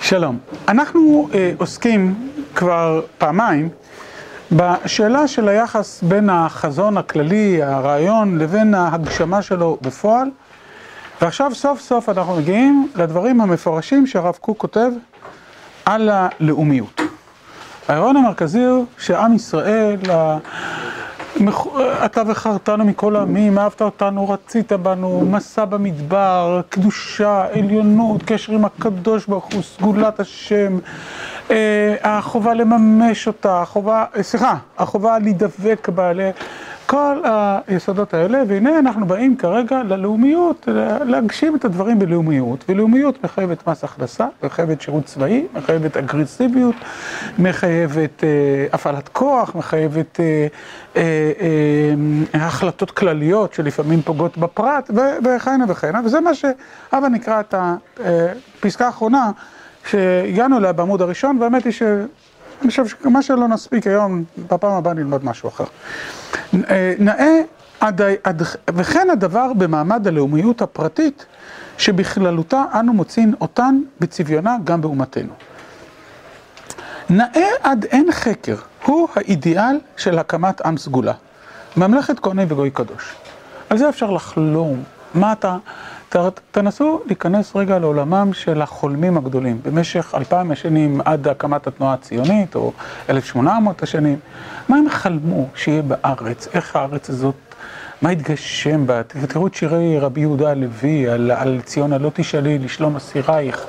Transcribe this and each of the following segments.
שלום, אנחנו עוסקים כבר פעמיים בשאלה של היחס בין החזון הכללי, הרעיון, לבין ההגשמה שלו בפועל ועכשיו סוף סוף אנחנו מגיעים לדברים המפורשים שהרב קוק כותב על הלאומיות. הרעיון המרכזי הוא שעם ישראל, אתה בחרתנו מכל העמים, אהבת אותנו, רצית בנו, מסע במדבר, קדושה, עליונות, קשר עם הקדוש ברוך הוא, סגולת השם, החובה לממש אותה, החובה, סליחה, החובה להידבק בה, כל היסודות האלה, והנה אנחנו באים כרגע ללאומיות, להגשים את הדברים בלאומיות, ולאומיות מחייבת מס הכנסה, מחייבת שירות צבאי, מחייבת אגרסיביות, מחייבת הפעלת כוח, מחייבת החלטות כלליות שלפעמים פוגעות בפרט, וכהנה וכהנה, וזה מה שהבה נקרא את הפסקה האחרונה שהגענו אליה בעמוד הראשון, והאמת היא שאני חושב שמה שלא נספיק היום, בפעם הבאה נלמוד משהו אחר. נאה וכן הדבר במעמד הלאומיות הפרטית שבכללותה אנו מוצאים אותן בצביונה גם באומתנו. נאה עד אין חקר הוא האידיאל של הקמת עם סגולה, ממלכת כהנים וגוי קדוש. על זה אפשר לחלום, מה אתה, תנסו להיכנס רגע לעולמם של החולמים הגדולים. במשך אלפיים השנים עד הקמת התנועה הציונית או אלף שמונה מאות השנים, מה הם חלמו שיהיה בארץ, איך הארץ הזאת, מה יתגשם בה, תראו את שירי רבי יהודה הלוי על, על ציון הלא תשאלי לשלום אסירייך,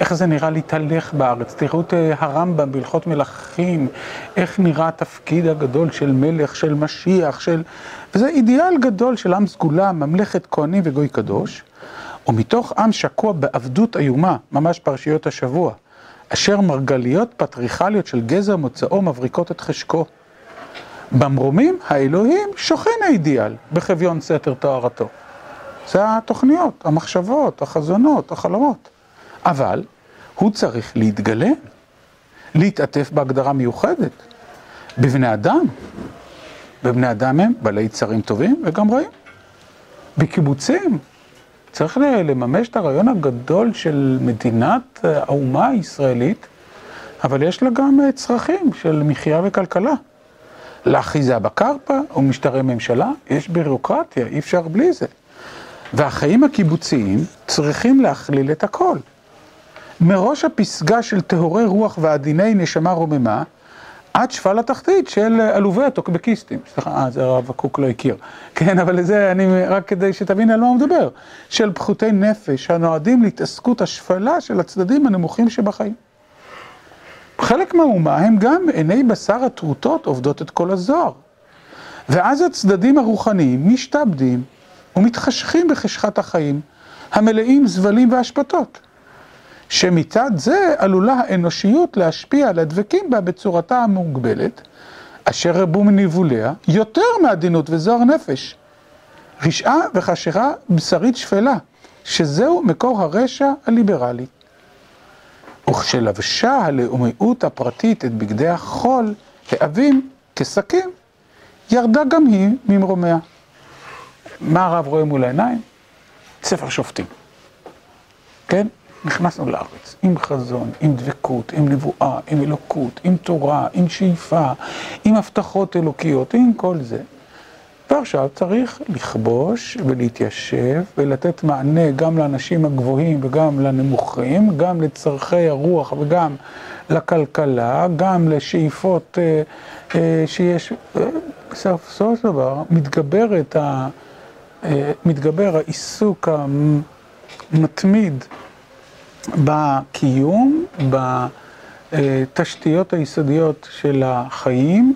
איך זה נראה להתהלך בארץ, תראו את הרמב"ם בהלכות מלכים, איך נראה התפקיד הגדול של מלך, של משיח, של... וזה אידיאל גדול של עם סגולה, ממלכת כהנים וגוי קדוש, ומתוך עם שקוע בעבדות איומה, ממש פרשיות השבוע, אשר מרגליות פטריכליות של גזר מוצאו מבריקות את חשקו. במרומים האלוהים שוכן האידיאל בחביון סתר טהרתו. זה התוכניות, המחשבות, החזונות, החלומות. אבל הוא צריך להתגלם, להתעטף בהגדרה מיוחדת, בבני אדם. ובני אדם הם בעלי צרים טובים וגם רעים. בקיבוצים צריך לממש את הרעיון הגדול של מדינת האומה הישראלית, אבל יש לה גם צרכים של מחיה וכלכלה. לאחיזה בקרפא ומשטרי ממשלה, יש בירוקרטיה, אי אפשר בלי זה. והחיים הקיבוציים צריכים להכליל את הכל. מראש הפסגה של טהורי רוח ועדיני נשמה רוממה, עד שפל התחתית של עלובי הטוקבקיסטים. סליחה, אה, זה הרב קוק לא הכיר. כן, אבל זה אני, רק כדי שתבין על מה הוא מדבר. של פחותי נפש הנועדים להתעסקות השפלה של הצדדים הנמוכים שבחיים. חלק מהאומה הם גם עיני בשר הטרוטות עובדות את כל הזוהר. ואז הצדדים הרוחניים משתעבדים ומתחשכים בחשכת החיים, המלאים זבלים והשפתות. שמצד זה עלולה האנושיות להשפיע על הדבקים בה בצורתה המוגבלת, אשר רבו מניבוליה יותר מעדינות וזוהר נפש. רשעה וחשיכה בשרית שפלה, שזהו מקור הרשע הליברלי. וכשלבשה הלאומיות הפרטית את בגדי החול, העבים, כשקים, ירדה גם היא ממרומיה. מה הרב רואה מול העיניים? ספר שופטים. כן? נכנסנו לארץ עם חזון, עם דבקות, עם נבואה, עם אלוקות, עם תורה, עם שאיפה, עם הבטחות אלוקיות, עם כל זה. ועכשיו צריך לכבוש ולהתיישב ולתת מענה גם לאנשים הגבוהים וגם לנמוכים, גם לצורכי הרוח וגם לכלכלה, גם לשאיפות אה, אה, שיש, בסופו של דבר מתגבר, ה, אה, מתגבר העיסוק המתמיד בקיום, בתשתיות היסודיות של החיים,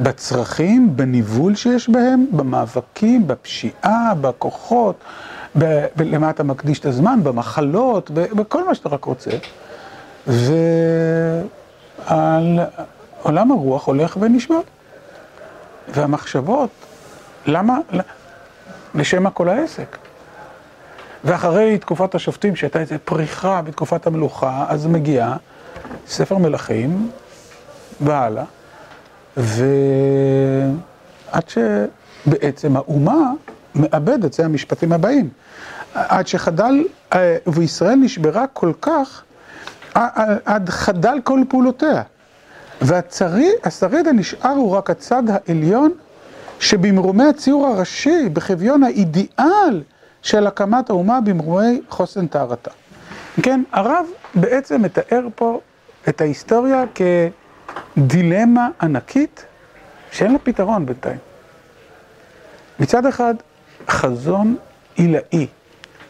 בצרכים, בניבול שיש בהם, במאבקים, בפשיעה, בכוחות, למה אתה מקדיש את הזמן, במחלות, בכל מה שאתה רק רוצה. ועל עולם הרוח הולך ונשמע. והמחשבות, למה, לשם כל העסק. ואחרי תקופת השופטים, שהייתה איזו פריחה בתקופת המלוכה, אז מגיע ספר מלכים והלאה, ועד שבעצם האומה מאבדת, זה המשפטים הבאים, עד שחדל, וישראל נשברה כל כך, עד חדל כל פעולותיה. והשריד הנשאר הוא רק הצד העליון שבמרומי הציור הראשי, בחביון האידיאל של הקמת האומה במרומי חוסן טהרתה. כן, הרב בעצם מתאר פה את ההיסטוריה כדילמה ענקית שאין לה פתרון בינתיים. מצד אחד, חזון עילאי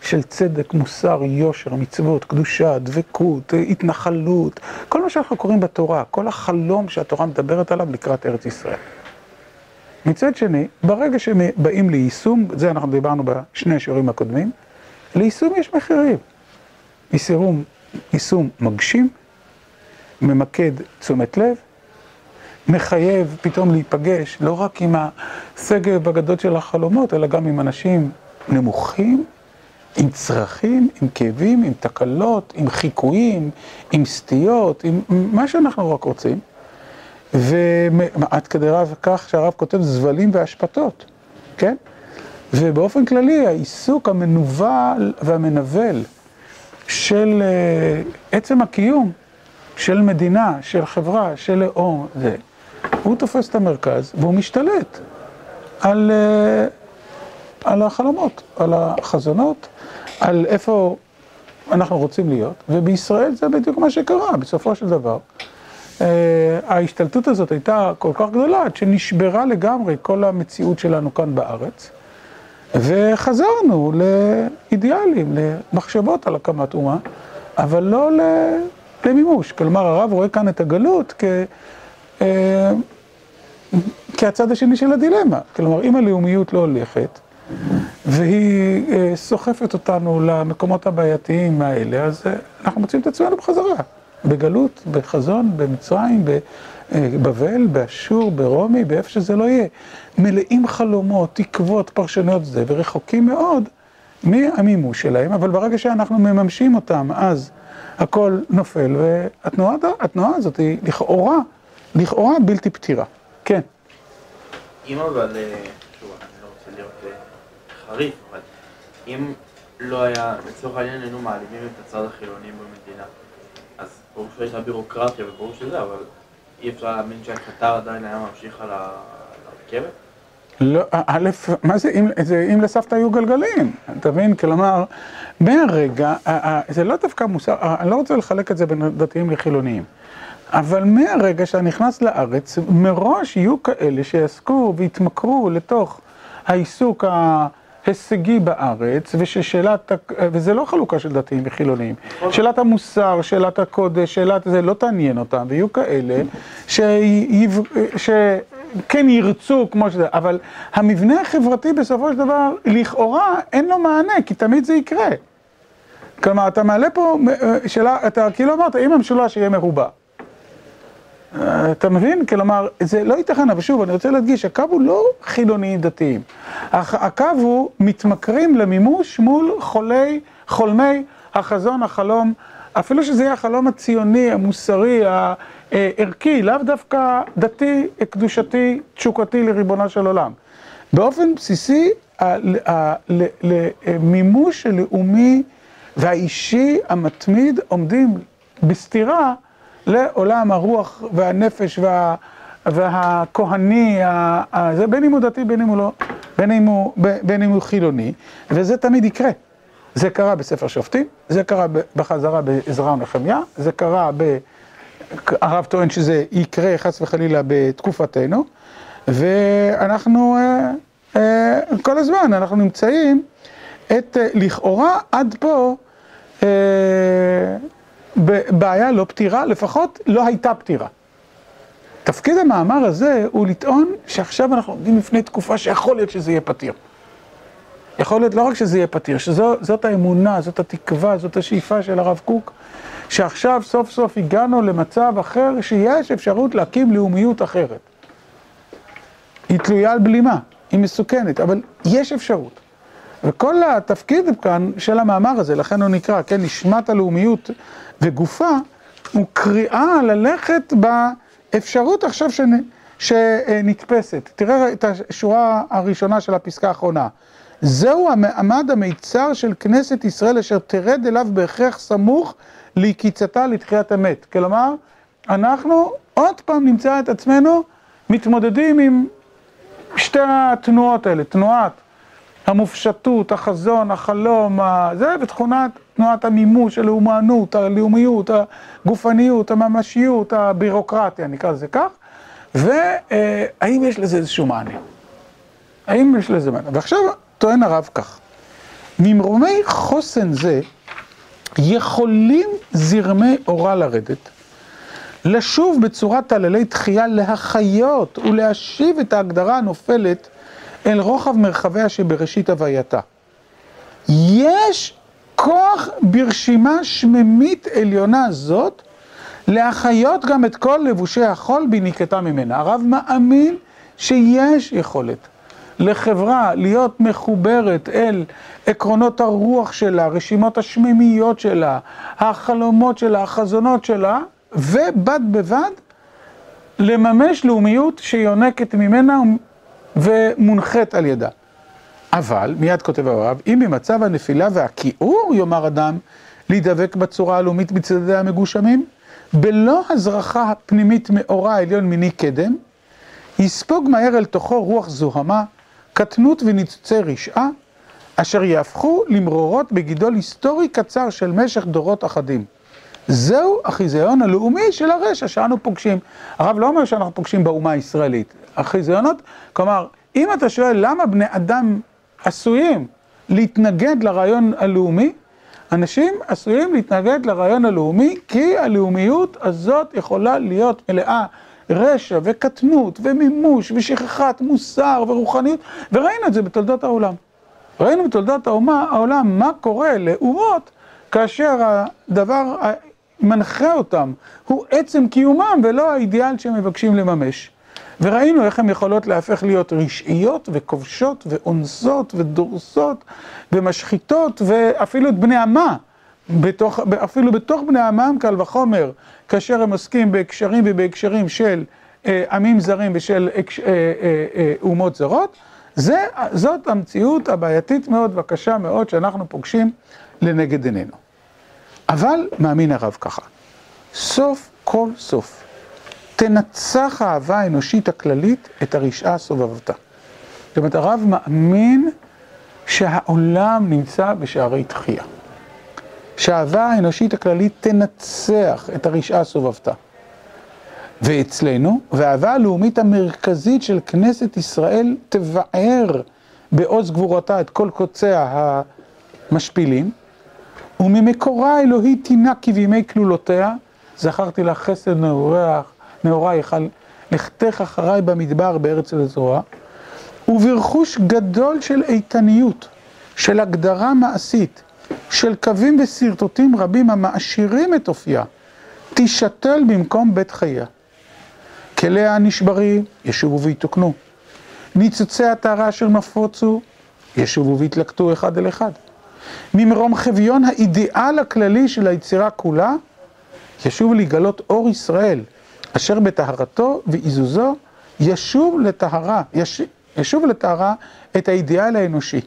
של צדק, מוסר, יושר, מצוות, קדושה, דבקות, התנחלות, כל מה שאנחנו קוראים בתורה, כל החלום שהתורה מדברת עליו לקראת ארץ ישראל. מצד שני, ברגע שהם באים ליישום, זה אנחנו דיברנו בשני השיעורים הקודמים, ליישום יש מחירים. יישום, יישום מגשים, ממקד תשומת לב, מחייב פתאום להיפגש לא רק עם השגב הגדול של החלומות, אלא גם עם אנשים נמוכים, עם צרכים, עם כאבים, עם תקלות, עם חיקויים, עם סטיות, עם מה שאנחנו רק רוצים. ועד כדי רב כך שהרב כותב זבלים והשפתות, כן? ובאופן כללי העיסוק המנוול והמנבל של עצם הקיום של מדינה, של חברה, של לאום, זה, הוא תופס את המרכז והוא משתלט על, על החלומות, על החזונות, על איפה אנחנו רוצים להיות, ובישראל זה בדיוק מה שקרה בסופו של דבר. ההשתלטות הזאת הייתה כל כך גדולה עד שנשברה לגמרי כל המציאות שלנו כאן בארץ וחזרנו לאידיאלים, למחשבות על הקמת אומה, אבל לא למימוש. כלומר, הרב רואה כאן את הגלות כ... כהצד השני של הדילמה. כלומר, אם הלאומיות לא הולכת והיא סוחפת אותנו למקומות הבעייתיים האלה, אז אנחנו מוצאים את עצמנו בחזרה. בגלות, בחזון, במצרים, בבבל, באשור, ברומי, באיפה שזה לא יהיה. מלאים חלומות, תקוות, פרשנויות זה, ורחוקים מאוד מהמימוש שלהם, אבל ברגע שאנחנו מממשים אותם, אז הכל נופל, והתנועה הזאת היא לכאורה, לכאורה בלתי פתירה. כן. אם אבל, שוב, אני לא רוצה להיות חריף, אבל אם לא היה, לצורך העניין היינו מעלימים את הצד החילוני במדינה. ברור שהייתה בירוקרטיה וברור שזה, אבל אי אפשר להאמין שהקטר עדיין היה ממשיך על הרכבת? לא, א', מה זה אם, זה אם לסבתא היו גלגלים, אתה מבין? כלומר, מהרגע, זה לא דווקא מוסר, אני לא רוצה לחלק את זה בין דתיים לחילוניים, אבל מהרגע שאתה נכנס לארץ, מראש יהיו כאלה שיעסקו ויתמכרו לתוך העיסוק ה... הישגי בארץ, וששאלת, וזה לא חלוקה של דתיים וחילוניים, שאלת המוסר, שאלת הקודש, שאלת זה לא תעניין אותם, ויהיו כאלה שכן ירצו כמו שזה, אבל המבנה החברתי בסופו של דבר, לכאורה אין לו מענה, כי תמיד זה יקרה. כלומר, אתה מעלה פה שאלה, אתה כאילו אמרת, אם המשולש יהיה מרובע. אתה מבין? כלומר, זה לא ייתכן, אבל שוב, אני רוצה להדגיש, הקו הוא לא חילוניים דתיים. הקו הוא מתמכרים למימוש מול חולי, חולמי החזון, החלום, אפילו שזה יהיה החלום הציוני, המוסרי, הערכי, לאו דווקא דתי, קדושתי, תשוקתי לריבונו של עולם. באופן בסיסי, למימוש הלאומי והאישי המתמיד עומדים בסתירה לעולם הרוח והנפש וה, והכהני, זה בין אם הוא דתי, בין אם הוא לא, בין אם הוא, בין אם הוא חילוני, וזה תמיד יקרה. זה קרה בספר שופטים, זה קרה בחזרה בעזרא ונחמיה, זה קרה ב... הרב טוען שזה יקרה חס וחלילה בתקופתנו, ואנחנו כל הזמן, אנחנו נמצאים את לכאורה עד פה בעיה לא פתירה, לפחות לא הייתה פתירה. תפקיד המאמר הזה הוא לטעון שעכשיו אנחנו עומדים לפני תקופה שיכול להיות שזה יהיה פתיר. יכול להיות לא רק שזה יהיה פתיר, שזאת האמונה, זאת התקווה, זאת השאיפה של הרב קוק, שעכשיו סוף סוף הגענו למצב אחר שיש אפשרות להקים לאומיות אחרת. היא תלויה על בלימה, היא מסוכנת, אבל יש אפשרות. וכל התפקיד כאן של המאמר הזה, לכן הוא נקרא, כן, נשמת הלאומיות וגופה, הוא קריאה ללכת באפשרות עכשיו שנתפסת. תראה את השורה הראשונה של הפסקה האחרונה. זהו המעמד המיצר של כנסת ישראל אשר תרד אליו בהכרח סמוך ליקיצתה לתחיית המת. כלומר, אנחנו עוד פעם נמצא את עצמנו מתמודדים עם שתי התנועות האלה, תנועת המופשטות, החזון, החלום, זה, ותכונת תנועת המימוש, הלאומנות, הלאומיות, הגופניות, הממשיות, הבירוקרטיה, נקרא לזה כך, והאם יש לזה איזשהו מענה? האם יש לזה מענה? ועכשיו טוען הרב כך, ממרומי חוסן זה יכולים זרמי אורה לרדת, לשוב בצורת טללי תחייה להחיות ולהשיב את ההגדרה הנופלת אל רוחב מרחביה שבראשית הווייתה. יש כוח ברשימה שממית עליונה זאת להחיות גם את כל לבושי החול בניקתה ממנה. הרב מאמין שיש יכולת לחברה להיות מחוברת אל עקרונות הרוח שלה, רשימות השמימיות שלה, החלומות שלה, החזונות שלה, ובד בבד לממש לאומיות שיונקת ממנה ומונחית על ידה. אבל, מיד כותב הרב, אם במצב הנפילה והכיעור יאמר אדם להידבק בצורה הלאומית בצדדי המגושמים, בלא הזרחה הפנימית מאורה העליון מיני קדם, יספוג מהר אל תוכו רוח זוהמה, קטנות וניצוצי רשעה, אשר יהפכו למרורות בגידול היסטורי קצר של משך דורות אחדים. זהו החיזיון הלאומי של הרשע שאנו פוגשים. הרב לא אומר שאנחנו פוגשים באומה הישראלית. החיזיונות, כלומר, אם אתה שואל למה בני אדם עשויים להתנגד לרעיון הלאומי, אנשים עשויים להתנגד לרעיון הלאומי כי הלאומיות הזאת יכולה להיות מלאה רשע וקטנות ומימוש ושכחת מוסר ורוחניות, וראינו את זה בתולדות העולם. ראינו בתולדות האומה, העולם מה קורה לאומות כאשר הדבר מנחה אותם הוא עצם קיומם ולא האידיאל שהם מבקשים לממש. וראינו איך הן יכולות להפך להיות רשעיות וכובשות ואונסות ודורסות ומשחיתות ואפילו את בני עמה, בתוך, אפילו בתוך בני עמם קל וחומר, כאשר הם עוסקים בהקשרים ובהקשרים של אה, עמים זרים ושל אה, אה, אה, אומות זרות, זה, זאת המציאות הבעייתית מאוד והקשה מאוד שאנחנו פוגשים לנגד עינינו. אבל מאמין הרב ככה, סוף כל סוף תנצח האהבה האנושית הכללית את הרשעה הסובבתה. זאת אומרת, הרב מאמין שהעולם נמצא בשערי תחייה. שהאהבה האנושית הכללית תנצח את הרשעה הסובבתה. ואצלנו, והאהבה הלאומית המרכזית של כנסת ישראל תבער בעוז גבורתה את כל קוציה המשפילים, וממקורה האלוהי תינק כבימי כלולותיה, זכרתי לך חסד נעורייך, נעורייך, לכתך אחריי במדבר בארץ לזרוע, וברכוש גדול של איתניות, של הגדרה מעשית, של קווים ושרטוטים רבים המעשירים את אופייה, תשתל במקום בית חייה. כליה הנשברים, ישובו ויתוקנו. ניצוצי הטהרה אשר נפוצו, ישובו ויתלקטו אחד אל אחד. ממרום חביון האידיאל הכללי של היצירה כולה, ישוב להיגלות אור ישראל, אשר בטהרתו ועיזוזו ישוב לטהרה, יש, ישוב לטהרה את האידיאל האנושי.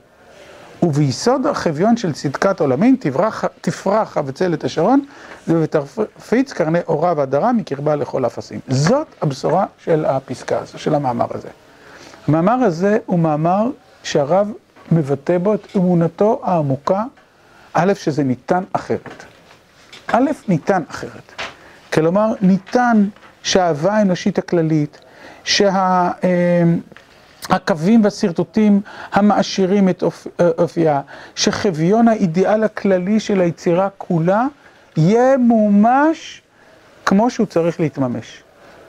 וביסוד החביון של צדקת עולמים תברח, תפרח חבצלת השרון ותפיץ קרני אורה והדרה מקרבה לכל אפסים. זאת הבשורה של הפסקה הזו, של המאמר הזה. המאמר הזה הוא מאמר שהרב מבטא בו את אמונתו העמוקה, א', שזה ניתן אחרת. א', ניתן אחרת. כלומר, ניתן שהאהבה האנושית הכללית, שהקווים והשרטוטים המעשירים את אופייה, שחביון האידיאל הכללי של היצירה כולה, יהיה מומש כמו שהוא צריך להתממש.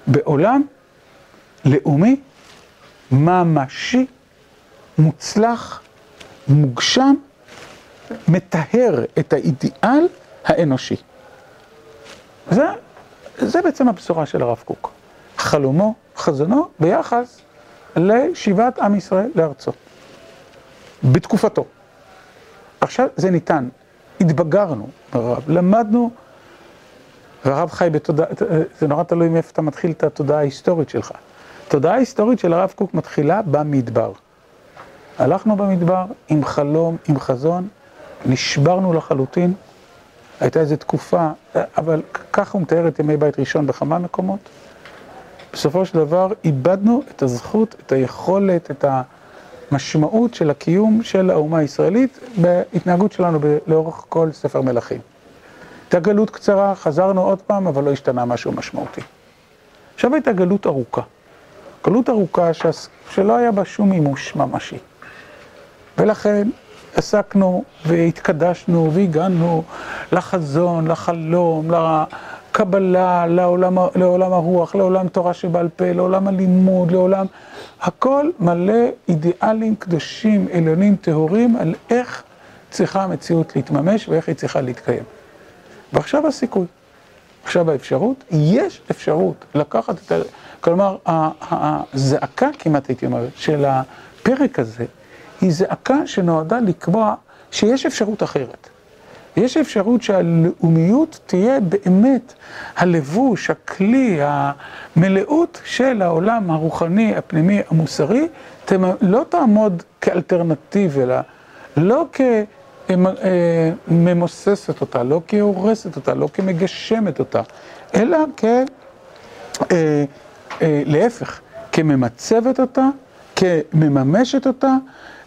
בעולם לאומי, ממשי, מוצלח, מוגשם, מטהר את האידיאל האנושי. זה, זה בעצם הבשורה של הרב קוק. חלומו, חזונו, ביחס לשיבת עם ישראל לארצו. בתקופתו. עכשיו זה ניתן, התבגרנו ברב, למדנו, והרב חי בתודעה, זה נורא תלוי מאיפה אתה מתחיל את התודעה ההיסטורית שלך. התודעה ההיסטורית של הרב קוק מתחילה במדבר. הלכנו במדבר עם חלום, עם חזון, נשברנו לחלוטין, הייתה איזו תקופה, אבל ככה הוא מתאר את ימי בית ראשון בכמה מקומות. בסופו של דבר איבדנו את הזכות, את היכולת, את המשמעות של הקיום של האומה הישראלית בהתנהגות שלנו לאורך כל ספר מלכים. הייתה גלות קצרה, חזרנו עוד פעם, אבל לא השתנה משהו משמעותי. עכשיו הייתה גלות ארוכה. גלות ארוכה שלא היה בה שום מימוש ממשי. ולכן עסקנו והתקדשנו והגענו לחזון, לחלום, לקבלה, לעולם, לעולם הרוח, לעולם תורה שבעל פה, לעולם הלימוד, לעולם... הכל מלא אידיאלים קדושים, עליונים, טהורים, על איך צריכה המציאות להתממש ואיך היא צריכה להתקיים. ועכשיו הסיכוי, עכשיו האפשרות, יש אפשרות לקחת את ה... כלומר, הזעקה כמעט הייתי אומר, של הפרק הזה, היא זעקה שנועדה לקבוע שיש אפשרות אחרת. יש אפשרות שהלאומיות תהיה באמת הלבוש, הכלי, המלאות של העולם הרוחני, הפנימי, המוסרי, לא תעמוד כאלטרנטיב, אלא לא כממוססת אותה, לא כהורסת אותה, לא כמגשמת אותה, אלא כ... להפך, כממצבת אותה, כמממשת אותה,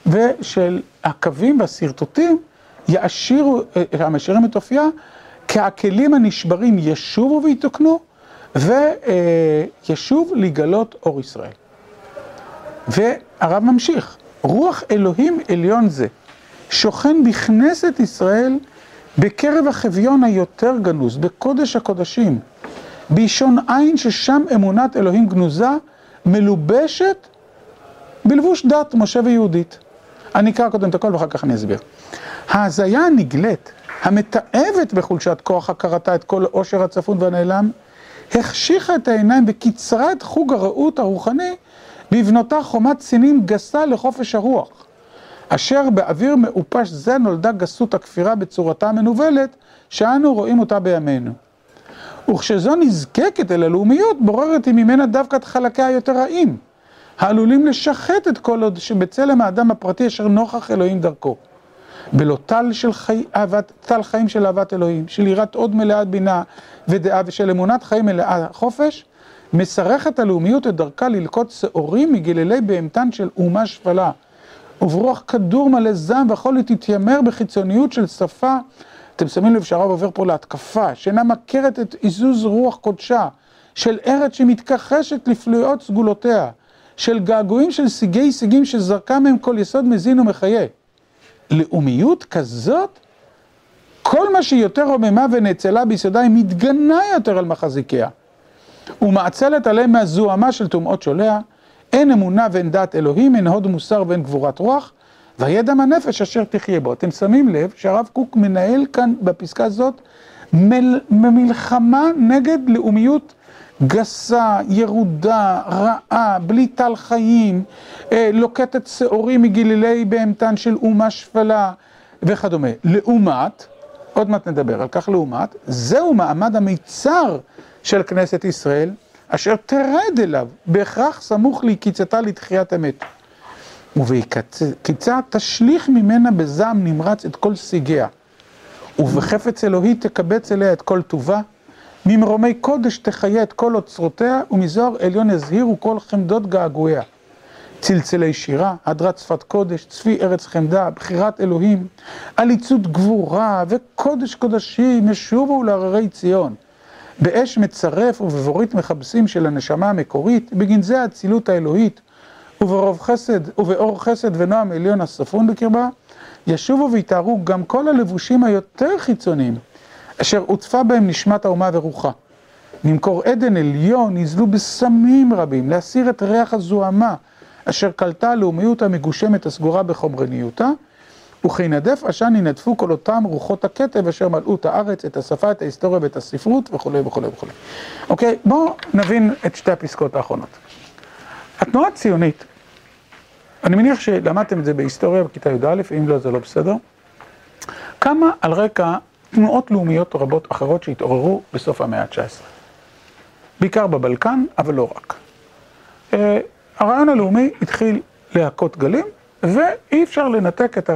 ושל הקווים והשרטוטים יעשירו, המשאירים את אופייה, כהכלים הנשברים ישובו ויתוקנו, וישוב לגלות אור ישראל. והרב ממשיך, רוח אלוהים עליון זה, שוכן בכנסת ישראל בקרב החביון היותר גנוז, בקודש הקודשים, באישון עין ששם אמונת אלוהים גנוזה, מלובשת בלבוש דת משה ויהודית. אני אקרא קודם את הכל ואחר כך אני אסביר. ההזיה הנגלית, המתעבת בחולשת כוח הכרתה את כל העושר הצפון והנעלם, החשיכה את העיניים וקיצרה את חוג הרעות הרוחני בבנותה חומת סינים גסה לחופש הרוח, אשר באוויר מעופש זה נולדה גסות הכפירה בצורתה המנוולת, שאנו רואים אותה בימינו. וכשזו נזקקת אל הלאומיות, בוררת היא ממנה דווקא את חלקיה היותר רעים, העלולים לשחט את כל עוד שבצלם האדם הפרטי אשר נוכח אלוהים דרכו. בלא טל של חי... אהבת, טל חיים של אהבת אלוהים, של יראת עוד מלאת בינה ודעה ושל אמונת חיים מלאה חופש, מסרכת הלאומיות את דרכה ללקוט שעורים מגלילי בהמתן של אומה שפלה, וברוח כדור מלא זעם ויכול להתיימר בחיצוניות של שפה, אתם שמים לב שהרב עובר פה להתקפה, שאינה מכרת את עיזוז רוח קודשה, של ארץ שמתכחשת לפלויות סגולותיה, של געגועים של שיגי שיגים שזרקה מהם כל יסוד מזין ומחיה. לאומיות כזאת, כל מה שהיא יותר רוממה ונאצלה ביסודה, היא מתגנה יותר על מחזיקיה. ומעצלת עליהם מהזוהמה של טומאות שוליה, אין אמונה ואין דת אלוהים, אין הוד מוסר ואין גבורת רוח, וידע מהנפש אשר תחיה בו. אתם שמים לב שהרב קוק מנהל כאן בפסקה הזאת מל... מלחמה נגד לאומיות גסה, ירודה, רעה, בלי טל חיים, אה, לוקטת שעורים מגלילי בהמתן של אומה שפלה וכדומה. לעומת, עוד מעט נדבר על כך לעומת, זהו מעמד המיצר של כנסת ישראל, אשר תרד אליו, בהכרח סמוך ליקיצתה לתחיית אמת. ובקיצה תשליך ממנה בזעם נמרץ את כל סיגיה, ובחפץ אלוהי תקבץ אליה את כל טובה, ממרומי קודש תחיה את כל אוצרותיה, ומזוהר עליון יזהירו כל חמדות געגועיה. צלצלי שירה, הדרת שפת קודש, צפי ארץ חמדה, בחירת אלוהים, עליצות גבורה וקודש קודשים ישובו להררי ציון. באש מצרף ובבורית מכבסים של הנשמה המקורית, בגנזי האצילות האלוהית, וברוב חסד, ובאור חסד ונועם עליון הספון בקרבה, ישובו ויתארו גם כל הלבושים היותר חיצוניים, אשר עוטפה בהם נשמת האומה ורוחה. ממקור עדן עליון נזלו בסמים רבים, להסיר את ריח הזוהמה, אשר קלטה הלאומיות המגושמת הסגורה בחומרניותה, וכינדף עשן ינדפו כל אותם רוחות הכתב אשר מלאו את הארץ, את השפה, את ההיסטוריה ואת הספרות וכולי וכולי וכולי. אוקיי, בואו נבין את שתי הפסקאות האחרונות. התנועה הציונית, אני מניח שלמדתם את זה בהיסטוריה בכיתה י"א, אם לא זה לא בסדר, קמה על רקע תנועות לאומיות רבות אחרות שהתעוררו בסוף המאה ה-19. בעיקר בבלקן, אבל לא רק. הרעיון הלאומי התחיל להכות גלים, ואי אפשר לנתק את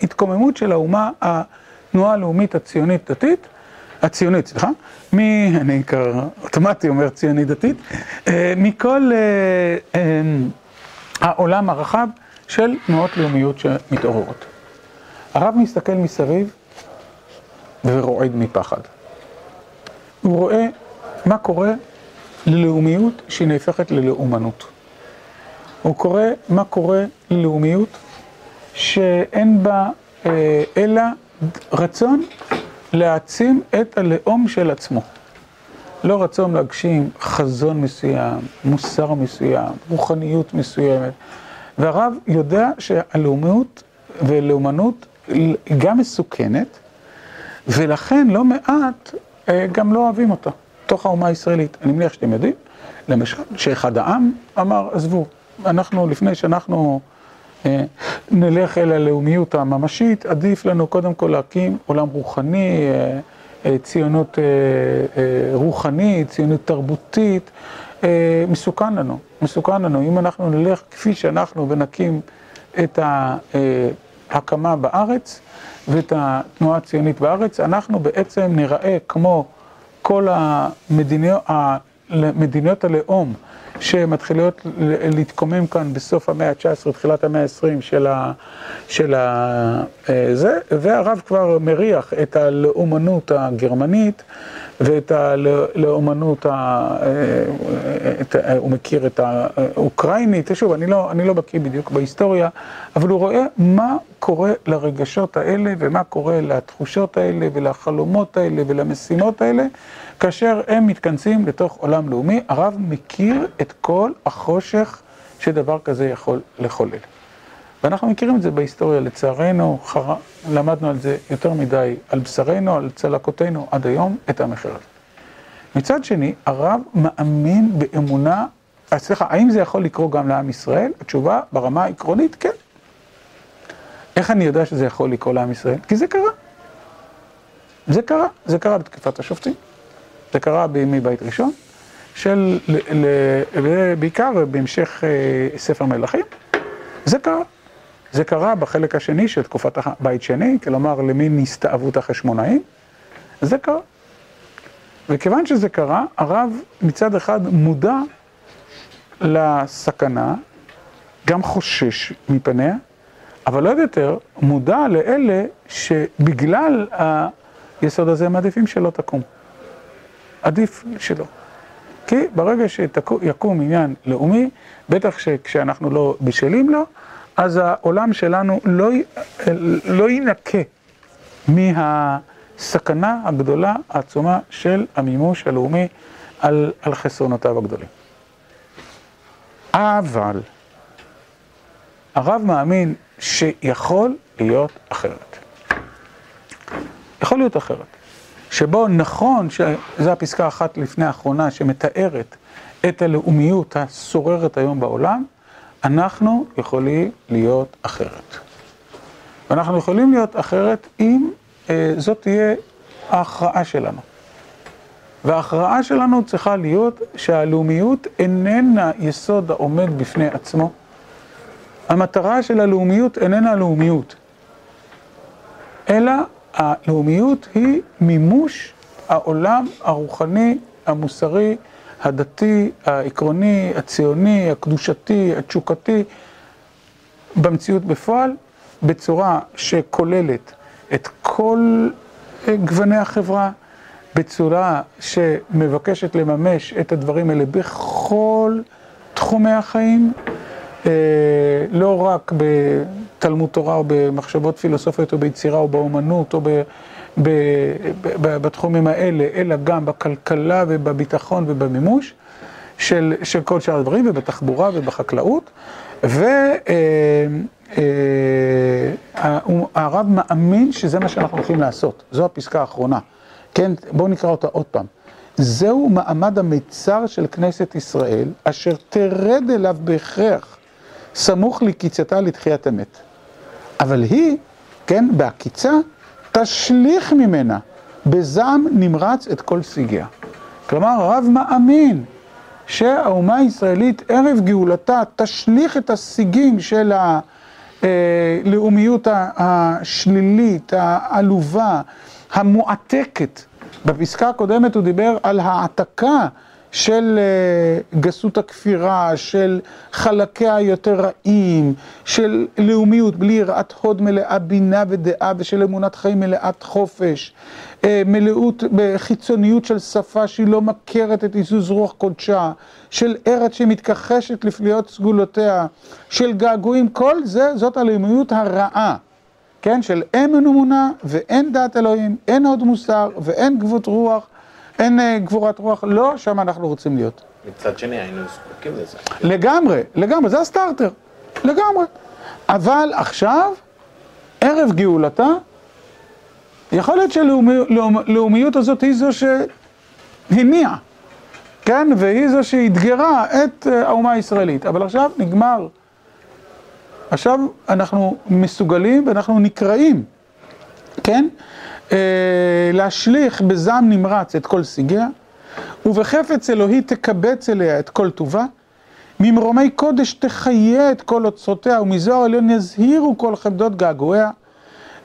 ההתקוממות של האומה, התנועה הלאומית הציונית דתית, הציונית, סליחה, מי, אני כבר אוטומטי אומר ציונית דתית, מכל העולם הרחב של תנועות לאומיות שמתעוררות. הרב מסתכל מסביב ורועד מפחד. הוא רואה מה קורה ללאומיות שהיא נהפכת ללאומנות. הוא קורא מה קורה ללאומיות שאין בה אה, אלא רצון להעצים את הלאום של עצמו. לא רצון להגשים חזון מסוים, מוסר מסוים, רוחניות מסוימת. והרב יודע שהלאומיות ולאומנות גם מסוכנת, ולכן לא מעט אה, גם לא אוהבים אותה, תוך האומה הישראלית. אני מניח שאתם יודעים, למשל, שאחד העם אמר, עזבו, אנחנו, לפני שאנחנו אה, נלך אל הלאומיות הממשית, עדיף לנו קודם כל להקים עולם רוחני, אה, ציונות רוחנית, ציונות תרבותית, מסוכן לנו, מסוכן לנו. אם אנחנו נלך כפי שאנחנו ונקים את ההקמה בארץ ואת התנועה הציונית בארץ, אנחנו בעצם נראה כמו כל המדיניות, מדינות הלאום שמתחילות להתקומם כאן בסוף המאה ה-19, תחילת המאה ה-20 של ה... של ה... זה, והרב כבר מריח את הלאומנות הגרמנית ואת הלאומנות, ה... את... הוא מכיר את האוקראינית, שוב, אני לא, אני לא בקיא בדיוק בהיסטוריה, אבל הוא רואה מה קורה לרגשות האלה ומה קורה לתחושות האלה ולחלומות האלה ולמשימות האלה. כאשר הם מתכנסים לתוך עולם לאומי, הרב מכיר את כל החושך שדבר כזה יכול לחולל. ואנחנו מכירים את זה בהיסטוריה, לצערנו, חר... למדנו על זה יותר מדי, על בשרנו, על צלקותינו עד היום, את המחיר הזה. מצד שני, הרב מאמין באמונה, אה, סליחה, האם זה יכול לקרות גם לעם ישראל? התשובה ברמה העקרונית, כן. איך אני יודע שזה יכול לקרות לעם ישראל? כי זה קרה. זה קרה, זה קרה בתקופת השופטים. זה קרה בימי בית ראשון, של, בעיקר בהמשך אה, ספר מלכים, זה קרה. זה קרה בחלק השני של תקופת בית שני, כלומר למין הסתאבות החשמונאים, זה קרה. וכיוון שזה קרה, הרב מצד אחד מודע לסכנה, גם חושש מפניה, אבל עוד יותר מודע לאלה שבגלל היסוד הזה הם מעדיפים שלא תקום. עדיף שלא. כי ברגע שיקום עניין לאומי, בטח שכשאנחנו לא בשלים לו, אז העולם שלנו לא, לא ינקה מהסכנה הגדולה, העצומה של המימוש הלאומי על, על חסרונותיו הגדולים. אבל הרב מאמין שיכול להיות אחרת. יכול להיות אחרת. שבו נכון, שזו הפסקה אחת לפני האחרונה שמתארת את הלאומיות השוררת היום בעולם, אנחנו יכולים להיות אחרת. ואנחנו יכולים להיות אחרת אם אה, זאת תהיה ההכרעה שלנו. וההכרעה שלנו צריכה להיות שהלאומיות איננה יסוד העומד בפני עצמו. המטרה של הלאומיות איננה לאומיות, אלא הלאומיות היא מימוש העולם הרוחני, המוסרי, הדתי, העקרוני, הציוני, הקדושתי, התשוקתי, במציאות בפועל, בצורה שכוללת את כל גווני החברה, בצורה שמבקשת לממש את הדברים האלה בכל תחומי החיים, לא רק בתלמוד תורה או במחשבות פילוסופיות או ביצירה או באומנות או ב, בתחומים האלה, אלא גם בכלכלה ובביטחון ובמימוש של, של כל שאר הדברים ובתחבורה ובחקלאות. והרב מאמין שזה מה שאנחנו הולכים לעשות, זו הפסקה האחרונה. כן, בואו נקרא אותה עוד פעם. זהו מעמד המיצר של כנסת ישראל, אשר תרד אליו בהכרח. סמוך לקיצתה לתחיית אמת. אבל היא, כן, בעקיצה, תשליך ממנה בזעם נמרץ את כל סיגיה. כלומר, הרב מאמין שהאומה הישראלית ערב גאולתה תשליך את הסיגים של הלאומיות השלילית, העלובה, המועתקת בפסקה הקודמת הוא דיבר על העתקה של גסות הכפירה, של חלקיה היותר רעים, של לאומיות בלי יראת הוד מלאה בינה ודעה ושל אמונת חיים מלאת חופש, מלאות בחיצוניות של שפה שהיא לא מכרת את עיזוז רוח קודשה, של ארץ שמתכחשת לפליאות סגולותיה, של געגועים, כל זה, זאת הלאומיות הרעה, כן? של אין אמונה ואין דעת אלוהים, אין עוד מוסר ואין גבות רוח. אין גבורת רוח, לא שם אנחנו רוצים להיות. מצד שני היינו זקוקים לזה. לגמרי, לגמרי, זה הסטארטר, לגמרי. אבל עכשיו, ערב גאולתה, יכול להיות שהלאומיות הזאת היא זו שהניעה, כן? והיא זו שאתגרה את האומה הישראלית. אבל עכשיו נגמר. עכשיו אנחנו מסוגלים ואנחנו נקראים, כן? להשליך בזעם נמרץ את כל שיגיה, ובחפץ אלוהי תקבץ אליה את כל טובה, ממרומי קודש תחיה את כל אוצרותיה, ומזוהר עליון יזהירו כל חמדות געגועיה,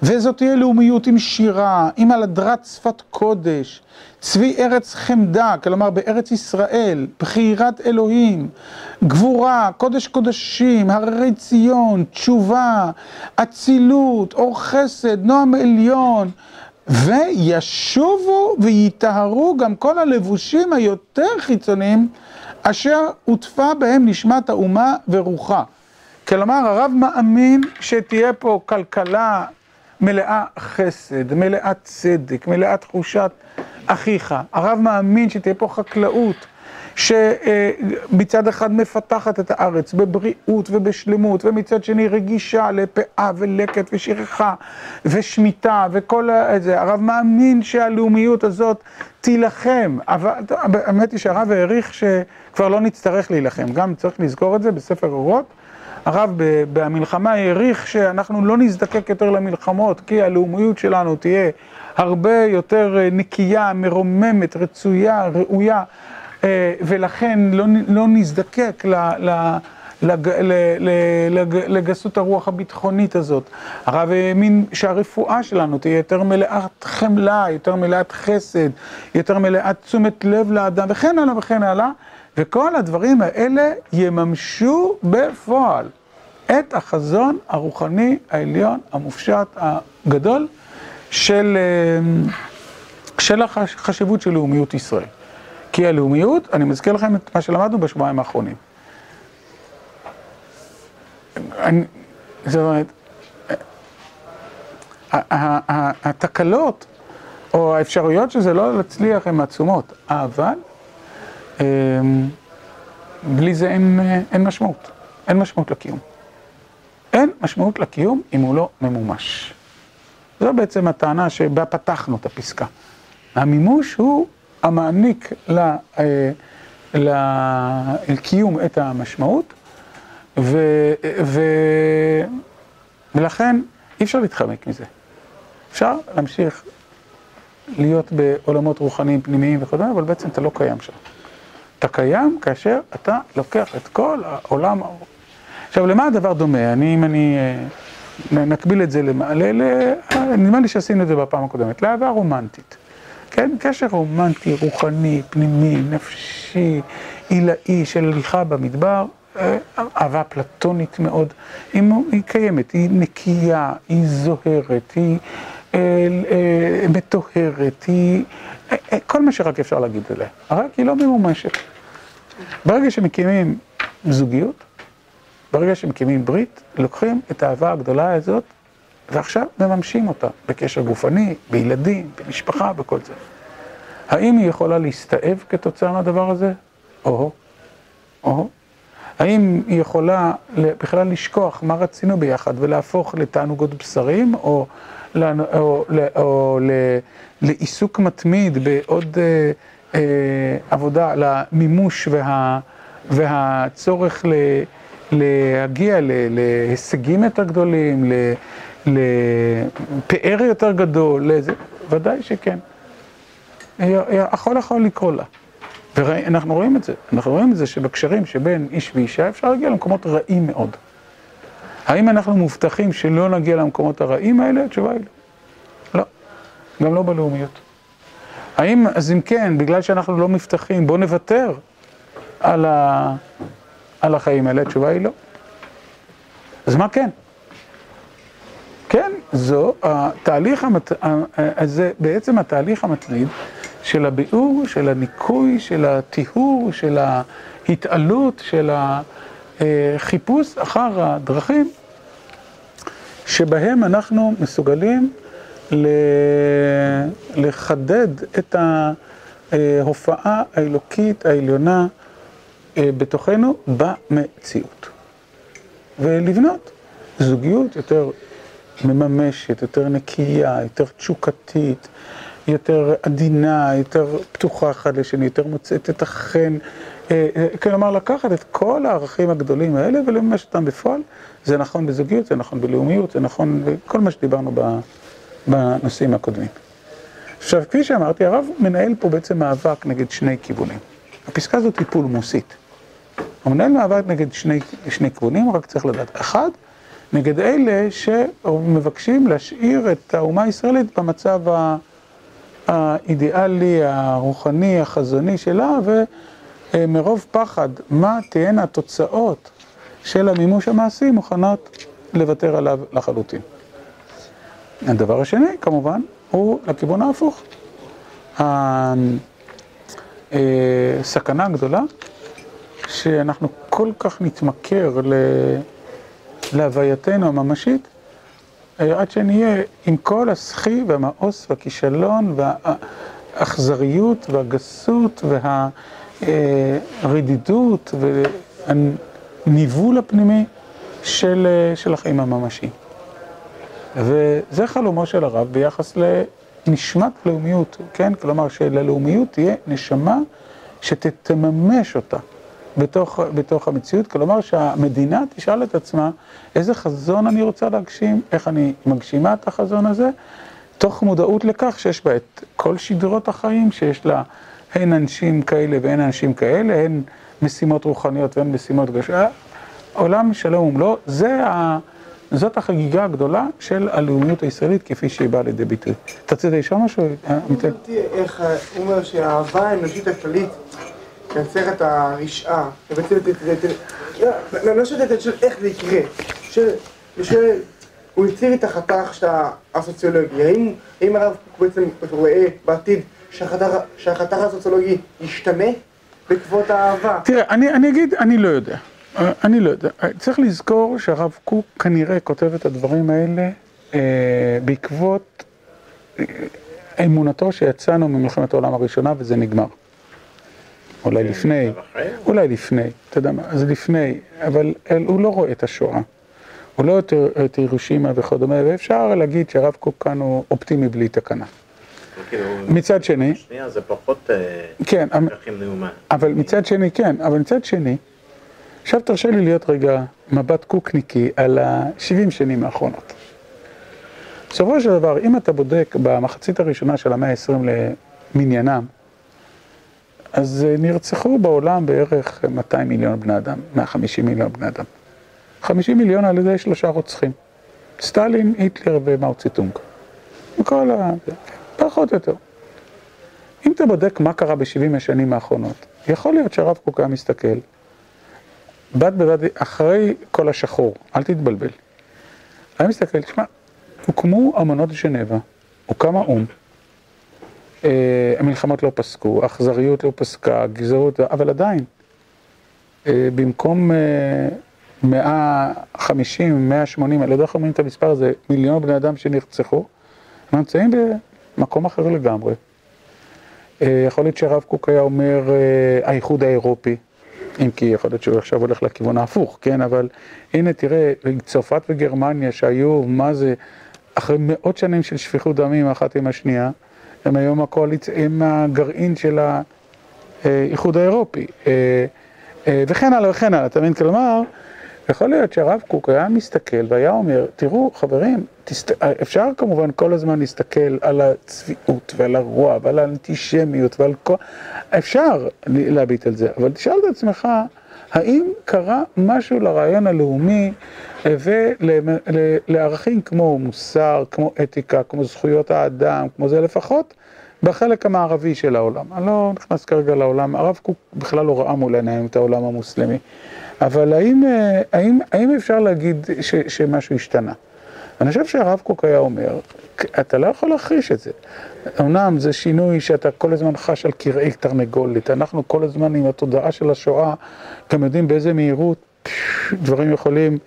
וזאת תהיה לאומיות עם שירה, עם הלדרת שפת קודש, צבי ארץ חמדה, כלומר בארץ ישראל, בחירת אלוהים, גבורה, קודש קודשים, הררי ציון, תשובה, אצילות, אור חסד, נועם עליון, וישובו ויטהרו גם כל הלבושים היותר חיצוניים אשר עוטפה בהם נשמת האומה ורוחה. כלומר הרב מאמין שתהיה פה כלכלה מלאה חסד, מלאת צדק, מלאת תחושת אחיך. הרב מאמין שתהיה פה חקלאות שמצד אחד מפתחת את הארץ בבריאות ובשלמות, ומצד שני רגישה לפאה ולקט ושכחה ושמיטה וכל זה. הרב מאמין שהלאומיות הזאת תילחם. אבל האמת היא שהרב העריך שכבר לא נצטרך להילחם. גם צריך לזכור את זה בספר אורות. הרב במלחמה העריך שאנחנו לא נזדקק יותר למלחמות, כי הלאומיות שלנו תהיה הרבה יותר נקייה, מרוממת, רצויה, ראויה. ולכן לא נזדקק לגסות הרוח הביטחונית הזאת. הרב האמין שהרפואה שלנו תהיה יותר מלאת חמלה, יותר מלאת חסד, יותר מלאת תשומת לב לאדם, וכן הלאה וכן הלאה, וכל הדברים האלה יממשו בפועל את החזון הרוחני העליון, המופשט, הגדול, של החשיבות של לאומיות ישראל. כי הלאומיות, אני מזכיר לכם את מה שלמדנו בשבועיים האחרונים. זאת אומרת, התקלות או האפשרויות שזה לא להצליח הן עצומות, אבל בלי זה אין, אין משמעות, אין משמעות לקיום. אין משמעות לקיום אם הוא לא ממומש. זו בעצם הטענה שבה פתחנו את הפסקה. המימוש הוא המעניק לקיום את המשמעות, ו, ו, ולכן אי אפשר להתחמק מזה. אפשר להמשיך להיות בעולמות רוחניים פנימיים וכו', אבל בעצם אתה לא קיים שם. אתה קיים כאשר אתה לוקח את כל העולם. עכשיו, למה הדבר דומה? אני, אם אני נקביל את זה, למעלה, נדמה לי שעשינו את זה בפעם הקודמת, לאהבה רומנטית. כן? קשר רומנטי, רוחני, פנימי, נפשי, עילאי של הליכה במדבר, אהבה פלטונית מאוד, היא, קיימת, היא נקייה, היא זוהרת, היא אה, אה, מטוהרת, היא... אה, כל מה שרק אפשר להגיד עליה, רק היא לא ממומשת. ברגע שמקימים זוגיות, ברגע שמקימים ברית, לוקחים את האהבה הגדולה הזאת ועכשיו מממשים אותה בקשר גופני, בילדים, במשפחה, בכל זה. האם היא יכולה להסתאב כתוצאה מהדבר הזה? או-הו, או-הו. האם היא יכולה בכלל לשכוח מה רצינו ביחד ולהפוך לתענוגות בשרים, או, או, או, או לעיסוק מתמיד בעוד אה, אה, עבודה למימוש וה, והצורך ל, להגיע להישגים יותר גדולים. לפאר יותר גדול, לזה, ודאי שכן. יכול יכול לקרוא לה. ואנחנו רואים את זה, אנחנו רואים את זה שבקשרים שבין איש ואישה אפשר להגיע למקומות רעים מאוד. האם אנחנו מובטחים שלא נגיע למקומות הרעים האלה? התשובה היא לא. לא, גם לא בלאומיות. האם, אז אם כן, בגלל שאנחנו לא מבטחים, בואו נוותר על, ה, על החיים האלה? התשובה היא לא. אז מה כן? זו התהליך, המת... זה בעצם התהליך המטריד של הביאור, של הניקוי, של הטיהור, של ההתעלות, של החיפוש אחר הדרכים שבהם אנחנו מסוגלים לחדד את ההופעה האלוקית העליונה בתוכנו במציאות. ולבנות זוגיות יותר מממשת, יותר נקייה, יותר תשוקתית, יותר עדינה, יותר פתוחה אחד לשני, יותר מוצאת את החן, כלומר לקחת את כל הערכים הגדולים האלה ולממש אותם בפועל, זה נכון בזוגיות, זה נכון בלאומיות, זה נכון בכל מה שדיברנו בנושאים הקודמים. עכשיו, כפי שאמרתי, הרב מנהל פה בעצם מאבק נגד שני כיוונים. הפסקה הזאת היא פולמוסית. הוא מנהל מאבק נגד שני, שני כיוונים, רק צריך לדעת. אחד, נגד אלה שמבקשים להשאיר את האומה הישראלית במצב האידיאלי, הרוחני, החזוני שלה, ומרוב פחד מה תהיינה התוצאות של המימוש המעשי, מוכנות לוותר עליו לחלוטין. הדבר השני, כמובן, הוא לכיוון ההפוך. הסכנה הגדולה, שאנחנו כל כך נתמכר להווייתנו הממשית, עד שנהיה עם כל הסחי והמאוס והכישלון והאכזריות והגסות והרדידות והניבול הפנימי של, של החיים הממשיים. וזה חלומו של הרב ביחס לנשמת לאומיות, כן? כלומר שללאומיות תהיה נשמה שתממש אותה בתוך, בתוך המציאות, כלומר שהמדינה תשאל את עצמה איזה חזון אני רוצה להגשים, איך אני מגשימה את החזון הזה, תוך מודעות לכך שיש בה את כל שדרות החיים, שיש לה הן אנשים כאלה והן אנשים כאלה, הן משימות רוחניות והן משימות גשעה, עולם שלום ומלואו, זה ה... זאת החגיגה הגדולה של הלאומיות הישראלית כפי שהיא באה לידי ביטוי. אתה רוצה לשאול משהו? הבנתי איך הוא אומר שהאהבה האנושית הכללית מייצרת את הרשעה, ובעצם לא שואלת את איך זה יקרה, הוא יציר את החתך הסוציולוגי, האם הרב בעצם רואה בעתיד שהחתך הסוציולוגי ישתנה בעקבות האהבה? תראה, אני אגיד, אני לא יודע. אני לא יודע, צריך לזכור שהרב קוק כנראה כותב את הדברים האלה בעקבות אמונתו שיצאנו ממלחמת העולם הראשונה וזה נגמר. אולי לפני, אולי לפני, אתה יודע מה, זה לפני, אבל הוא לא רואה את השואה, הוא לא רואה את הירושימה וכדומה, ואפשר להגיד שהרב קוק כאן הוא אופטימי בלי תקנה. מצד שני, שנייה זה פחות כן, אבל מצד שני, כן, אבל מצד שני, עכשיו תרשה לי להיות רגע מבט קוקניקי על ה-70 שנים האחרונות. בסופו של דבר, אם אתה בודק במחצית הראשונה של המאה ה-20 למניינם, אז נרצחו בעולם בערך 200 מיליון בני אדם, 150 מיליון בני אדם. 50 מיליון על ידי שלושה רוצחים, סטלין, היטלר ומאו ציטונג. וכל ה... פחות או יותר. אם אתה בודק מה קרה ב-70 השנים האחרונות, יכול להיות שהרב קוק היה מסתכל בד בבד, אחרי כל השחור, אל תתבלבל. אני מסתכל, תשמע, הוקמו אמנות ז'נבה, הוקם האו"ם, המלחמות לא פסקו, האכזריות לא פסקה, הגזענות, אבל עדיין, במקום 150, 180, אני לא יודע איך אומרים את המספר הזה, מיליון בני אדם שנרצחו, הם נמצאים במקום אחר לגמרי. יכול להיות שהרב קוק היה אומר, האיחוד האירופי, אם כי יכול להיות שהוא עכשיו הולך לכיוון ההפוך, כן? אבל הנה תראה, צרפת וגרמניה שהיו, מה זה, אחרי מאות שנים של שפיכות דמים אחת עם השנייה, הם היום הקואליציה, הם הגרעין של האיחוד האירופי. וכן הלאה וכן הלאה, אתה מבין? כלומר, יכול להיות שהרב קוק היה מסתכל והיה אומר, תראו חברים, תסת... אפשר כמובן כל הזמן להסתכל על הצביעות ועל הרוע ועל האנטישמיות ועל כל... אפשר להביט על זה, אבל תשאל את עצמך, האם קרה משהו לרעיון הלאומי ולערכים כמו מוסר, כמו אתיקה, כמו זכויות האדם, כמו זה לפחות, בחלק המערבי של העולם. אני לא נכנס כרגע לעולם, הרב קוק בכלל לא ראה מול עיניים את העולם המוסלמי. אבל האם, אה, האם, האם אפשר להגיד ש, שמשהו השתנה? אני חושב שהרב קוק היה אומר, אתה לא יכול להכחיש את זה. אמנם זה שינוי שאתה כל הזמן חש על קרעי תרנגולת, אנחנו כל הזמן עם התודעה של השואה, גם יודעים באיזה מהירות דברים יכולים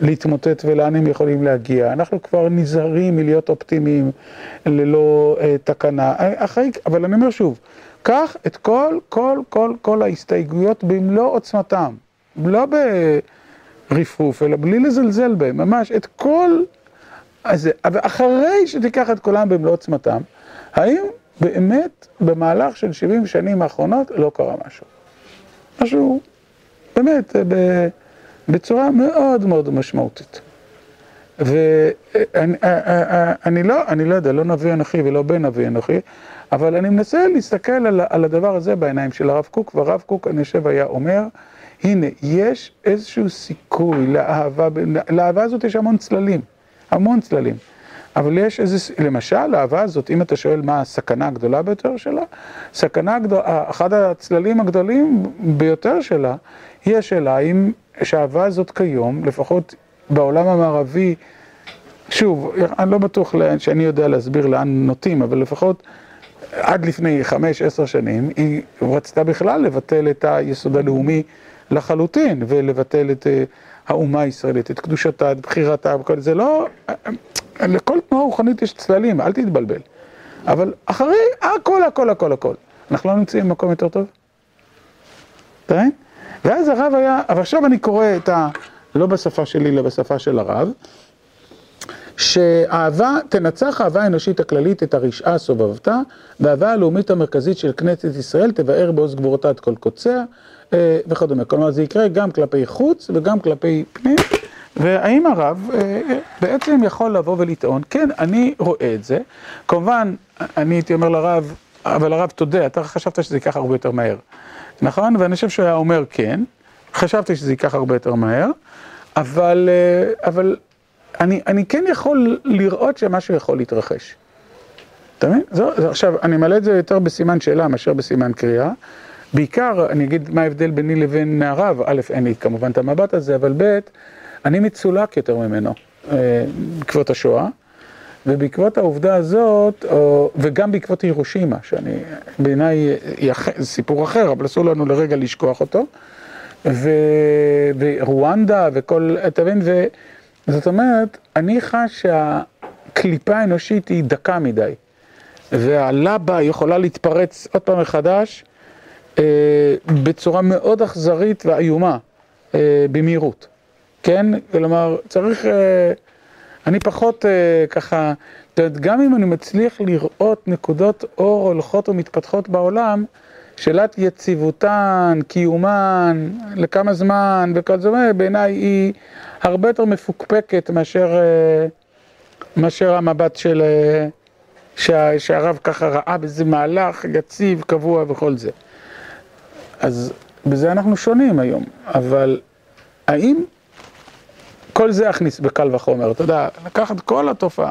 להתמוטט ולאן הם יכולים להגיע. אנחנו כבר נזהרים מלהיות אופטימיים ללא uh, תקנה. אחרי, אבל אני אומר שוב, קח את כל, כל, כל, כל ההסתייגויות במלוא עוצמתם, לא ברפרוף, אלא בלי לזלזל בהם, ממש את כל... אז, אחרי שתיקח את כולם במלוא עוצמתם, האם באמת במהלך של 70 שנים האחרונות לא קרה משהו? משהו, באמת, בצורה מאוד מאוד משמעותית. ואני אני לא, אני לא יודע, לא נביא אנוכי ולא בן נביא אנוכי, אבל אני מנסה להסתכל על, על הדבר הזה בעיניים של הרב קוק, והרב קוק, אני חושב, היה אומר, הנה, יש איזשהו סיכוי לאהבה, לאהבה הזאת יש המון צללים. המון צללים. אבל יש איזה, למשל, האהבה הזאת, אם אתה שואל מה הסכנה הגדולה ביותר שלה, סכנה גדולה, אחד הצללים הגדולים ביותר שלה, היא השאלה אם שהאהבה הזאת כיום, לפחות בעולם המערבי, שוב, אני לא בטוח שאני יודע להסביר לאן נוטים, אבל לפחות עד לפני חמש, עשר שנים, היא רצתה בכלל לבטל את היסוד הלאומי לחלוטין, ולבטל את... האומה הישראלית, את קדושתה, את בחירתה, וכל זה לא... לכל תנועה רוחנית יש צללים, אל תתבלבל. אבל אחרי הכל, הכל, הכל, הכל. אנחנו לא נמצאים במקום יותר טוב? אתה מבין? ואז הרב היה, אבל עכשיו אני קורא את ה... לא בשפה שלי, אלא בשפה של הרב, שאהבה, תנצח אהבה האנושית הכללית את הרשעה סובבתה, והאהבה הלאומית המרכזית של כנסת ישראל תבאר בעוז גבורתה את כל קוציה, וכדומה. כלומר, זה יקרה גם כלפי חוץ וגם כלפי פנים. והאם הרב אה, בעצם יכול לבוא ולטעון, כן, אני רואה את זה. כמובן, אני הייתי אומר לרב, אבל הרב, תודה, אתה חשבת שזה ייקח הרבה יותר מהר. נכון? ואני חושב שהוא היה אומר כן, חשבתי שזה ייקח הרבה יותר מהר, אבל, אה, אבל אני, אני כן יכול לראות שמשהו יכול להתרחש. אתה מבין? עכשיו, אני מעלה את זה יותר בסימן שאלה מאשר בסימן קריאה. בעיקר, אני אגיד מה ההבדל ביני לבין הרב, א', אין לי כמובן את המבט הזה, אבל ב', אני מצולק יותר ממנו אה, בעקבות השואה, ובעקבות העובדה הזאת, וגם בעקבות הירושימה, שאני, בעיניי, סיפור אחר, אבל אסור לנו לרגע לשכוח אותו, ו, ורואנדה וכל, אתה מבין, וזאת אומרת, אני חש שהקליפה האנושית היא דקה מדי, והלבה יכולה להתפרץ עוד פעם מחדש, בצורה מאוד אכזרית ואיומה, אה, במהירות, כן? כלומר, צריך, אה, אני פחות ככה, את יודעת, גם אם אני מצליח לראות נקודות אור הולכות ומתפתחות בעולם, שאלת יציבותן, קיומן, לכמה זמן וכל זה, בעיניי היא הרבה יותר מפוקפקת מאשר, מאשר המבט של, שהרב ככה ראה בזה מהלך יציב, קבוע וכל זה. אז בזה אנחנו שונים היום, אבל האם כל זה יכניס בקל וחומר, אתה יודע, לקחת כל התופעה,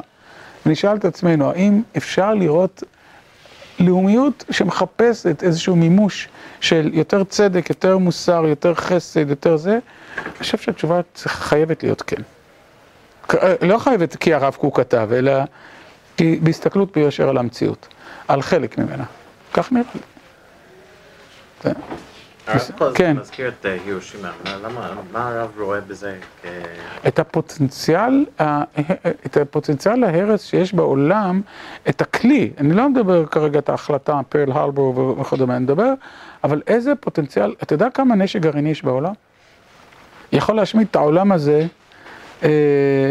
ונשאל את עצמנו, האם אפשר לראות לאומיות שמחפשת איזשהו מימוש של יותר צדק, יותר מוסר, יותר חסד, יותר זה? אני חושב שהתשובה חייבת להיות כן. לא חייבת כי הרב קוק כתב, אלא כי בהסתכלות ביושר על המציאות, על חלק ממנה. כך נראה לי. כן. מזכיר את אה, הירושימה, מה הרב רואה בזה? את הפוטנציאל, את הפוטנציאל ההרס שיש בעולם, את הכלי, אני לא מדבר כרגע את ההחלטה, פרל הרבור וכדומה, אני מדבר, אבל איזה פוטנציאל, אתה יודע כמה נשק גרעיני יש בעולם? יכול להשמיד את העולם הזה, אה,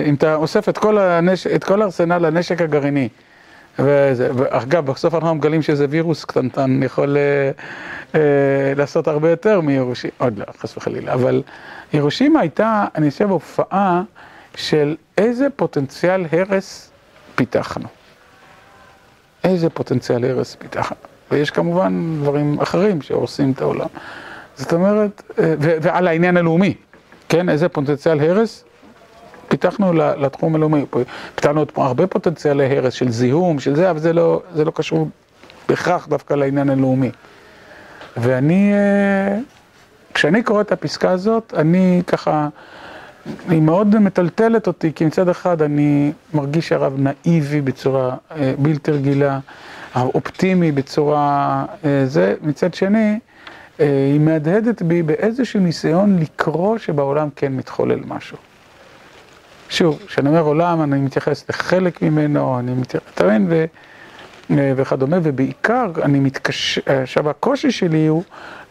אם אתה אוסף את כל ארסנל הנשק הגרעיני. ואגב, בסוף אנחנו מגלים שזה וירוס קטנטן, יכול אה, אה, לעשות הרבה יותר מירושימה, עוד לא, חס וחלילה, אבל ירושימה הייתה, אני חושב, הופעה של איזה פוטנציאל הרס פיתחנו. איזה פוטנציאל הרס פיתחנו. ויש כמובן דברים אחרים שהורסים את העולם. זאת אומרת, אה, ועל העניין הלאומי, כן, איזה פוטנציאל הרס פיתחנו לתחום הלאומי, פיתחנו הרבה פוטנציאלי הרס של זיהום, של זה, אבל זה לא, זה לא קשור בהכרח דווקא לעניין הלאומי. ואני, אה, כשאני קורא את הפסקה הזאת, אני ככה, היא מאוד מטלטלת אותי, כי מצד אחד אני מרגיש שהרב נאיבי בצורה אה, בלתי רגילה, אופטימי בצורה אה, זה, מצד שני, היא מהדהדת בי באיזשהו ניסיון לקרוא שבעולם כן מתחולל משהו. שוב, כשאני אומר עולם, אני מתייחס לחלק ממנו, אני מתייחס, אתה מבין? ו... וכדומה, ובעיקר אני מתקשה, עכשיו הקושי שלי הוא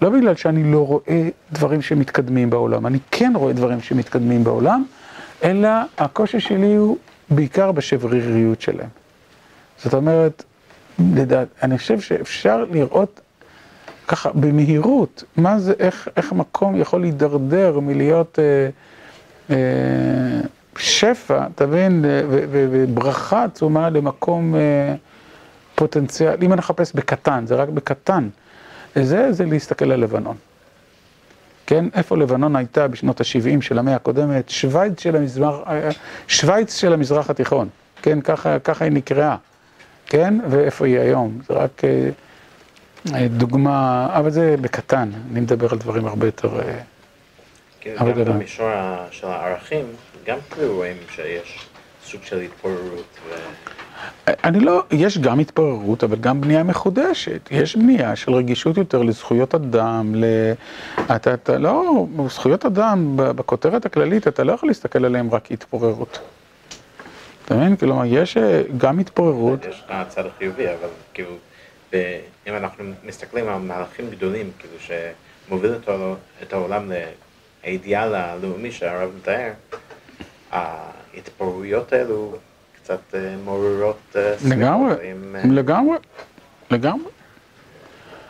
לא בגלל שאני לא רואה דברים שמתקדמים בעולם, אני כן רואה דברים שמתקדמים בעולם, אלא הקושי שלי הוא בעיקר בשבריריות שלהם. זאת אומרת, לדעת, אני חושב שאפשר לראות ככה במהירות, מה זה, איך, איך מקום יכול להידרדר מלהיות אה, אה, שפע, אתה מבין, וברכה עצומה למקום אה, פוטנציאל, אם אני אחפש בקטן, זה רק בקטן, זה, זה להסתכל על לבנון. כן, איפה לבנון הייתה בשנות ה-70 של המאה הקודמת? שווייץ של המזרח, שווייץ של המזרח התיכון, כן, ככה, ככה היא נקראה, כן, ואיפה היא היום? זה רק אה, דוגמה, אבל זה בקטן, אני מדבר על דברים הרבה יותר... אה, כן, גם במישור של הערכים, גם כאילו רואים שיש סוג של התפוררות. ו... אני לא, יש גם התפוררות, אבל גם בנייה מחודשת. יש בנייה של רגישות יותר לזכויות אדם, ל... אתה, אתה לא, זכויות אדם, בכותרת הכללית, אתה לא יכול להסתכל עליהם רק כהתפוררות. אתה מבין? כלומר, יש אה, גם התפוררות. יש את הצד החיובי, אבל כאילו, אם אנחנו מסתכלים על מהלכים גדולים, כאילו, שמוביל את העולם לאידיאל הלאומי שהרב מתאר, ההתפוררויות האלו קצת אה, מעוררות אה, לגמרי, אה, לגמרי, לגמרי.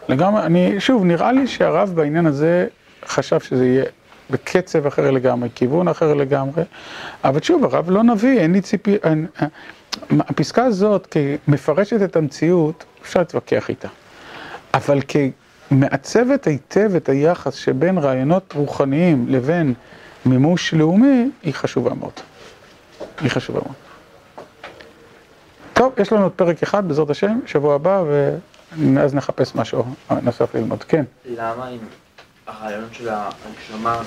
לגמרי, אני, שוב, נראה לי שהרב בעניין הזה חשב שזה יהיה בקצב אחר לגמרי, כיוון אחר לגמרי, אבל שוב, הרב לא נביא, אין לי ציפי... אין, הפסקה הזאת כמפרשת את המציאות, אפשר להתווכח איתה, אבל כמעצבת היטב את היחס שבין רעיונות רוחניים לבין מימוש לאומי, היא חשובה מאוד. היא חשובה מאוד. טוב, יש לנו עוד פרק אחד, בעזרת השם, שבוע הבא, ואז נחפש משהו נוסף ללמוד. כן. למה אם הרעיון של הנשמה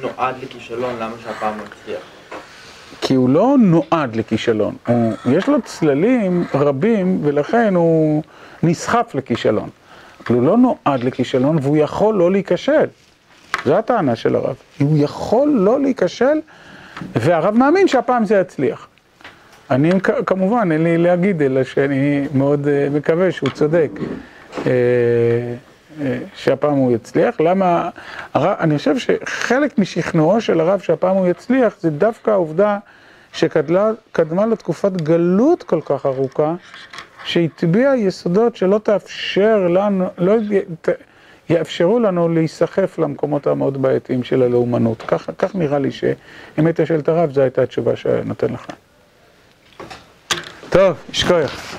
נועד לכישלון, למה שהפעם לא הצליח? כי הוא לא נועד לכישלון, הוא, יש לו צללים רבים ולכן הוא נסחף לכישלון. אבל הוא לא נועד לכישלון והוא יכול לא להיכשל. זו הטענה של הרב. הוא יכול לא להיכשל והרב מאמין שהפעם זה יצליח. אני כמובן, אין לי להגיד, אלא שאני מאוד אה, מקווה שהוא צודק, אה, אה, שהפעם הוא יצליח. למה, אני חושב שחלק משכנועו של הרב שהפעם הוא יצליח, זה דווקא העובדה שקדמה לתקופת גלות כל כך ארוכה, שהטביעה יסודות שלא תאפשר לנו, לא יאפשרו לנו להיסחף למקומות המאוד בעייתיים של הלאומנות. כך, כך נראה לי שאם היית שואל את הרב, זו הייתה התשובה שנותן לך. טוב, יש כוח.